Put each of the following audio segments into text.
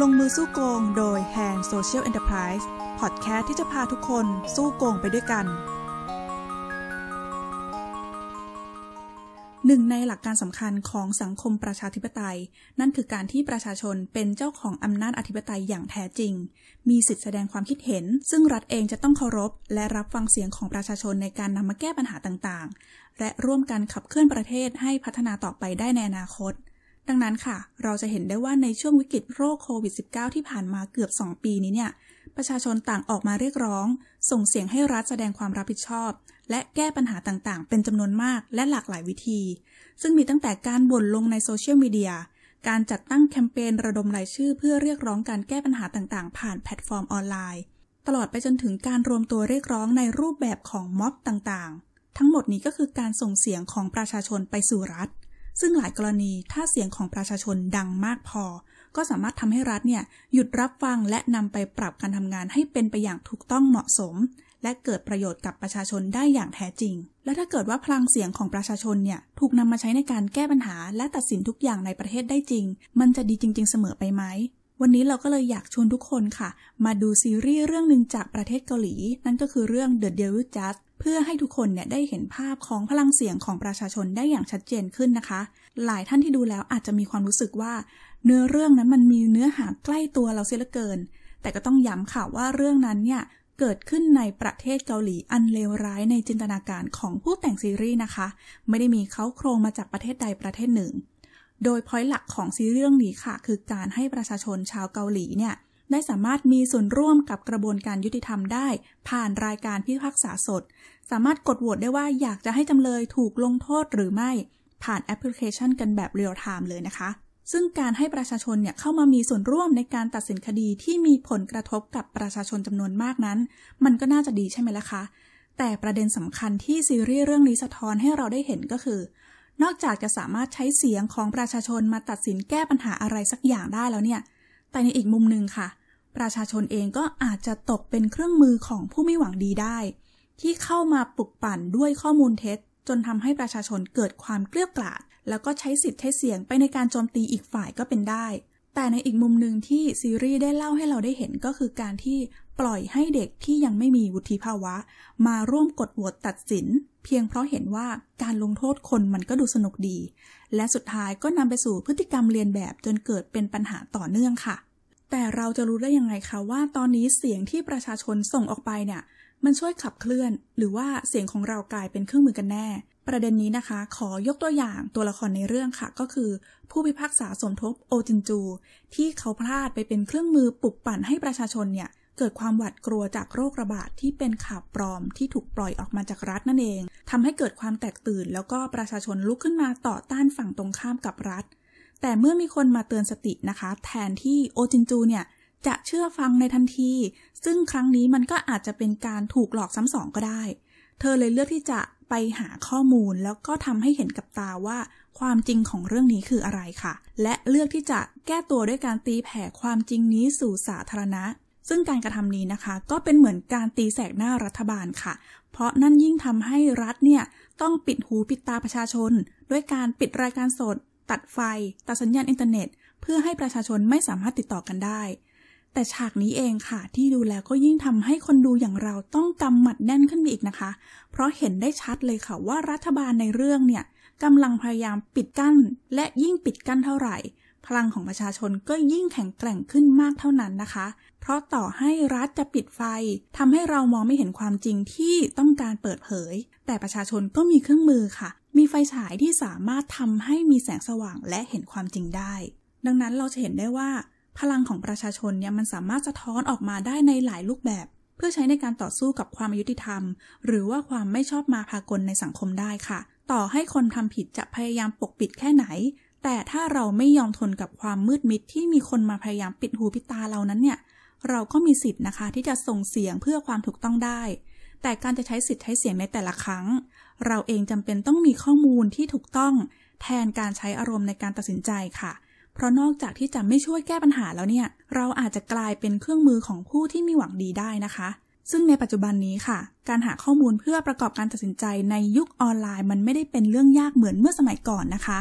ลงมือสู้โกงโดย Hand Social Enterprise พอดแคสต์ที่จะพาทุกคนสู้โกงไปด้วยกัน หนึ่งในหลักการสำคัญของสังคมประชาธิปไตย นั่นคือการที่ประชาชนเป็นเจ้าของอำนาจอธิปไตยอย่างแท้จริง มีสิทธิแสดงความคิดเห็น ซึ่งรัฐเองจะต้องเคารพ และรับฟังเสียงของประชาชนในการนำมาแก้ปัญหาต่างๆ และร่วมกันขับเคลื่อนประเทศให้พัฒนาต่อไปได้ในอนาคต ดังนั้นค่ะ เราจะเห็นได้ว่าในช่วงวิกฤตโรคโควิด -19 ที่ผ่านมาเกือบ 2 ปีนี้เนี่ย ประชาชนต่างออกมาเรียกร้อง ส่งเสียงให้รัฐแสดงความรับผิดชอบ และแก้ปัญหาต่างๆ เป็นจำนวนมากและหลากหลายวิธี ซึ่งมีตั้งแต่การบ่นลงในโซเชียลมีเดีย การจัดตั้งแคมเปญระดมรายชื่อ เพื่อเรียกร้องการแก้ปัญหาต่างๆ ผ่านแพลตฟอร์มออนไลน์ ตลอดไปจนถึงการรวมตัวเรียกร้องในรูปแบบของม็อบต่างๆ ทั้งหมดนี้ก็คือการส่งเสียงของประชาชนไปสู่รัฐ ซึ่งหลายกรณีถ้าเสียงของประชาชนดังมากพอ ก็สามารถทำให้รัฐเนี่ยหยุดรับฟังและนำไปปรับการทำงานให้เป็นไปอย่างถูกต้องเหมาะสม และเกิดประโยชน์กับประชาชนได้อย่างแท้จริง และถ้าเกิดว่าพลังเสียงของประชาชนเนี่ยถูกนำมาใช้ในการแก้ปัญหา และตัดสินทุกอย่างในประเทศได้จริง มันจะดีจริง ๆ เสมอไปไหมวันนี้เราก็เลยอยากชวนทุกคนค่ะ มาดูซีรีส์เรื่องหนึ่งจากประเทศเกาหลี นั่นก็คือเรื่อง The Devil Judge พื่อให้ทุกคนเนี่ยได้เห็นภาพของพลังเสียงของประชาชนได้อย่างชัดเจนขึ้นนะคะ หลายท่านที่ดูแล้วอาจจะมีความรู้สึกว่า เนื้อเรื่องนั้นมันมีเนื้อหาใกล้ตัวเราเสียเหลือเกิน แต่ก็ต้องย้ำค่ะว่าเรื่องนั้นเนี่ยเกิดขึ้นในประเทศเกาหลีอันเลวร้ายในจินตนาการของผู้แต่งซีรีส์นะคะ ไม่ได้มีเขาโครงมาจากประเทศใดประเทศหนึ่ง โดยพอยต์หลักของซีรีส์เรื่องนี้ค่ะ คือการให้ประชาชนชาวเกาหลีเนี่ย ได้สามารถมีส่วนร่วมกับกระบวนการยุติธรรมได้ ผ่านรายการพิพากษาสด สามารถกดโหวตได้ว่าอยากจะให้จำเลยถูกลงโทษหรือไม่ ผ่านแอปพลิเคชันกันแบบเรียลไทม์เลยนะคะ ซึ่งการให้ประชาชนเนี่ยเข้ามามีส่วนร่วมในการตัดสินคดีที่มีผลกระทบกับประชาชนจำนวนมากนั้น มันก็น่าจะดีใช่ไหมล่ะคะแต่ประเด็นสำคัญที่ซีรีส์เรื่องนี้สะท้อนให้เราได้เห็นก็คือ นอกจากจะสามารถใช้เสียงของประชาชนมาตัดสินแก้ปัญหาอะไรสักอย่างได้แล้วเนี่ย แต่ในอีกมุมหนึ่งค่ะ ประชาชนเองก็อาจจะตกเป็นเครื่องมือของผู้ไม่หวังดีได้ ที่เข้ามาปลุกปั่นด้วยข้อมูลเท็จ จนทำให้ประชาชนเกิดความเกลียดกล่อมแล้วก็ใช้สิทธิ์ใช้เสียงไปในการโจมตีอีกฝ่ายก็เป็นได้ แต่ในอีกมุมหนึ่งที่ซีรีส์ได้เล่าให้เราได้เห็นก็คือการที่ปล่อยให้เด็กที่ยังไม่มีวุฒิภาวะ มาร่วมกดโหวตตัดสิน เพียงเพราะเห็นว่าการลงโทษคนมันก็ดูสนุกดี และสุดท้ายก็นำไปสู่พฤติกรรมเรียนแบบจนเกิดเป็นปัญหาต่อเนื่องค่ะ แต่เราจะรู้ได้ยังไงคะว่า ตอนนี้เสียงที่ประชาชนส่งออกไปเนี่ย มันช่วยขับเคลื่อน หรือว่าเสียงของเรากลายเป็นเครื่องมือกันแน่ ประเด็นนี้นะคะ ขอยกตัวอย่างตัวละครในเรื่องค่ะ ก็คือ ผู้พิพากษาสมทบโอจินจู ที่เขาพลาดไปเป็นเครื่องมือปลุกปั่นให้ประชาชนเนี่ยเกิดความหวาดกลัวจากโรคระบาดที่เป็นข่าวปลอมที่ถูกปล่อยออกมาจากรัฐนั่นเองทำให้เกิดความแตกตื่น แล้วก็ประชาชนลุกขึ้นมาต่อต้านฝั่งตรงข้ามกับรัฐ แต่เมื่อมีคนมาเตือนสตินะคะ แทนที่โอจินจูเนี่ยจะเชื่อฟังในทันที ซึ่งครั้งนี้มันก็อาจจะเป็นการถูกหลอกซ้ำสองก็ได้ เธอเลยเลือกที่จะ ไปหาข้อมูลแล้วก็ทำให้เห็นกับตาว่า ความจริงของเรื่องนี้คืออะไรค่ะ และเลือกที่จะแก้ตัวด้วยการตีแผ่ความจริงนี้สู่สาธารณะ ซึ่งการกระทำนี้นะคะ ก็เป็นเหมือนการตีแสกหน้ารัฐบาลค่ะ เพราะนั่นยิ่งทำให้รัฐเนี่ยต้องปิดหูปิดตาประชาชน ด้วยการปิดรายการสด ตัดไฟ ตัดสัญญาณอินเทอร์เน็ต เพื่อให้ประชาชนไม่สามารถติดต่อกันได้ แต่ฉากนี้เองค่ะ ที่ดูแล้วก็ยิ่งทำให้คนดูอย่างเราต้องกำหมัดแน่นขึ้นไปอีกนะคะ เพราะเห็นได้ชัดเลยค่ะว่ารัฐบาลในเรื่องเนี่ยกำลังพยายามปิดกั้น และยิ่งปิดกั้นเท่าไหร่ พลังของประชาชนก็ยิ่งแข็งแกร่งขึ้นมากเท่านั้นนะคะ เพราะต่อให้รัฐจะปิดไฟทำให้เรามองไม่เห็นความจริงที่ต้องการเปิดเผย แต่ประชาชนก็มีเครื่องมือค่ะ มีไฟฉายที่สามารถทำให้มีแสงสว่างและเห็นความจริงได้ ดังนั้นเราจะเห็นได้ว่า พลังของประชาชนเนี่ยมันสามารถสะท้อนออกมาได้ในหลายรูปแบบ เพื่อใช้ในการต่อสู้กับความอายุติธรรม หรือว่าความไม่ชอบมาพากลในสังคมได้ค่ะ ต่อให้คนทำผิดจะพยายามปกปิดแค่ไหน แต่ถ้าเราไม่ยอมทนกับความมืดมิดที่มีคนมาพยายามปิดหูปิดตาเรานั้นเนี่ยเราก็มีสิทธิ์นะคะที่จะส่งเสียงเพื่อความถูกต้องได้ แต่การจะใช้สิทธิ์ใช้เสียงในแต่ละครั้ง เราเองจำเป็นต้องมีข้อมูลที่ถูกต้อง แทนการใช้อารมณ์ในการตัดสินใจค่ะ เพราะนอกจากที่จะไม่ช่วยแก้ปัญหาแล้วเนี่ย เราอาจจะกลายเป็นเครื่องมือของผู้ที่มีหวังดีได้นะคะ ซึ่งในปัจจุบันนี้ค่ะ การหาข้อมูลเพื่อประกอบการตัดสินใจในยุคออนไลน์มันไม่ได้เป็นเรื่องยากเหมือนเมื่อสมัยก่อนนะคะ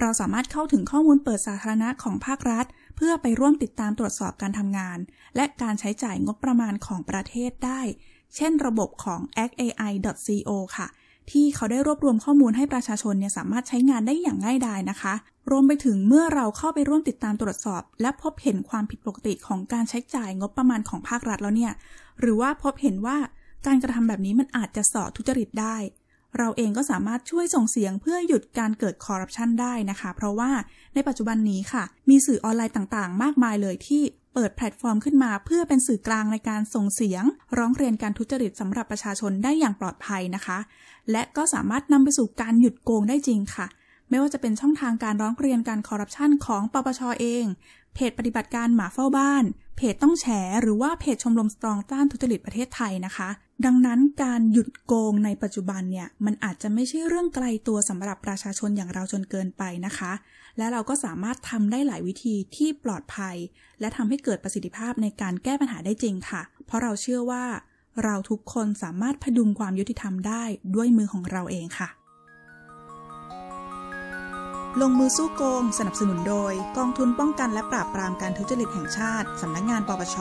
เราสามารถเข้าถึงข้อมูลเปิดสาธารณะของภาครัฐ เพื่อไปร่วมติดตามตรวจสอบการทำงาน และการใช้จ่ายงบประมาณของประเทศได้ เช่น ระบบของ actai.co ค่ะ ที่เขาได้รวบรวมข้อมูลให้ประชาชนเนี่ยสามารถใช้งานได้อย่างง่ายดายนะคะ รวมไปถึงเมื่อเราเข้าไปร่วมติดตามตรวจสอบ และพบเห็นความผิดปกติของการใช้จ่ายงบประมาณของภาครัฐแล้วเนี่ย หรือว่าพบเห็นว่าการกระทำแบบนี้มันอาจจะส่อทุจริตได้ เราเองก็สามารถช่วยส่งเสียงเพื่อหยุดการเกิดคอร์รัปชันได้นะคะ เพราะว่าในปัจจุบันนี้ค่ะ มีสื่อออนไลน์ต่างๆ มากมายเลยที่ เปิดแพลตฟอร์มขึ้นมาเพื่อเป็นสื่อกลางในการส่งเสียง ร้องเรียนการทุจริตสำหรับประชาชนได้อย่างปลอดภัยนะคะ และก็สามารถนำไปสู่การหยุดโกงได้จริงค่ะ ไม่ว่าจะเป็นช่องทางการร้องเรียนการคอร์รัปชันของปปชเอง เพจปฏิบัติการหมาเฝ้าบ้าน เพจต้องแฉหรือว่าเพจชมรมสตรองต้านทุจริตประเทศไทยนะคะ ดังนั้นการหยุดโกงในปัจจุบันเนี่ยมันอาจจะไม่ใช่เรื่องไกลตัวสำหรับประชาชนอย่างเราจนเกินไปนะคะ และเราก็สามารถทำได้หลายวิธีที่ปลอดภัย และทำให้เกิดประสิทธิภาพในการแก้ปัญหาได้จริงค่ะ เพราะเราเชื่อว่า เราทุกคนสามารถพดุงความยุติธรรมได้ด้วยมือของเราเองค่ะ ลงมือสู้โกง สนับสนุนโดย กองทุนป้องกันและปราบปรามการทุจริตแห่งชาติสำนักงงานปปช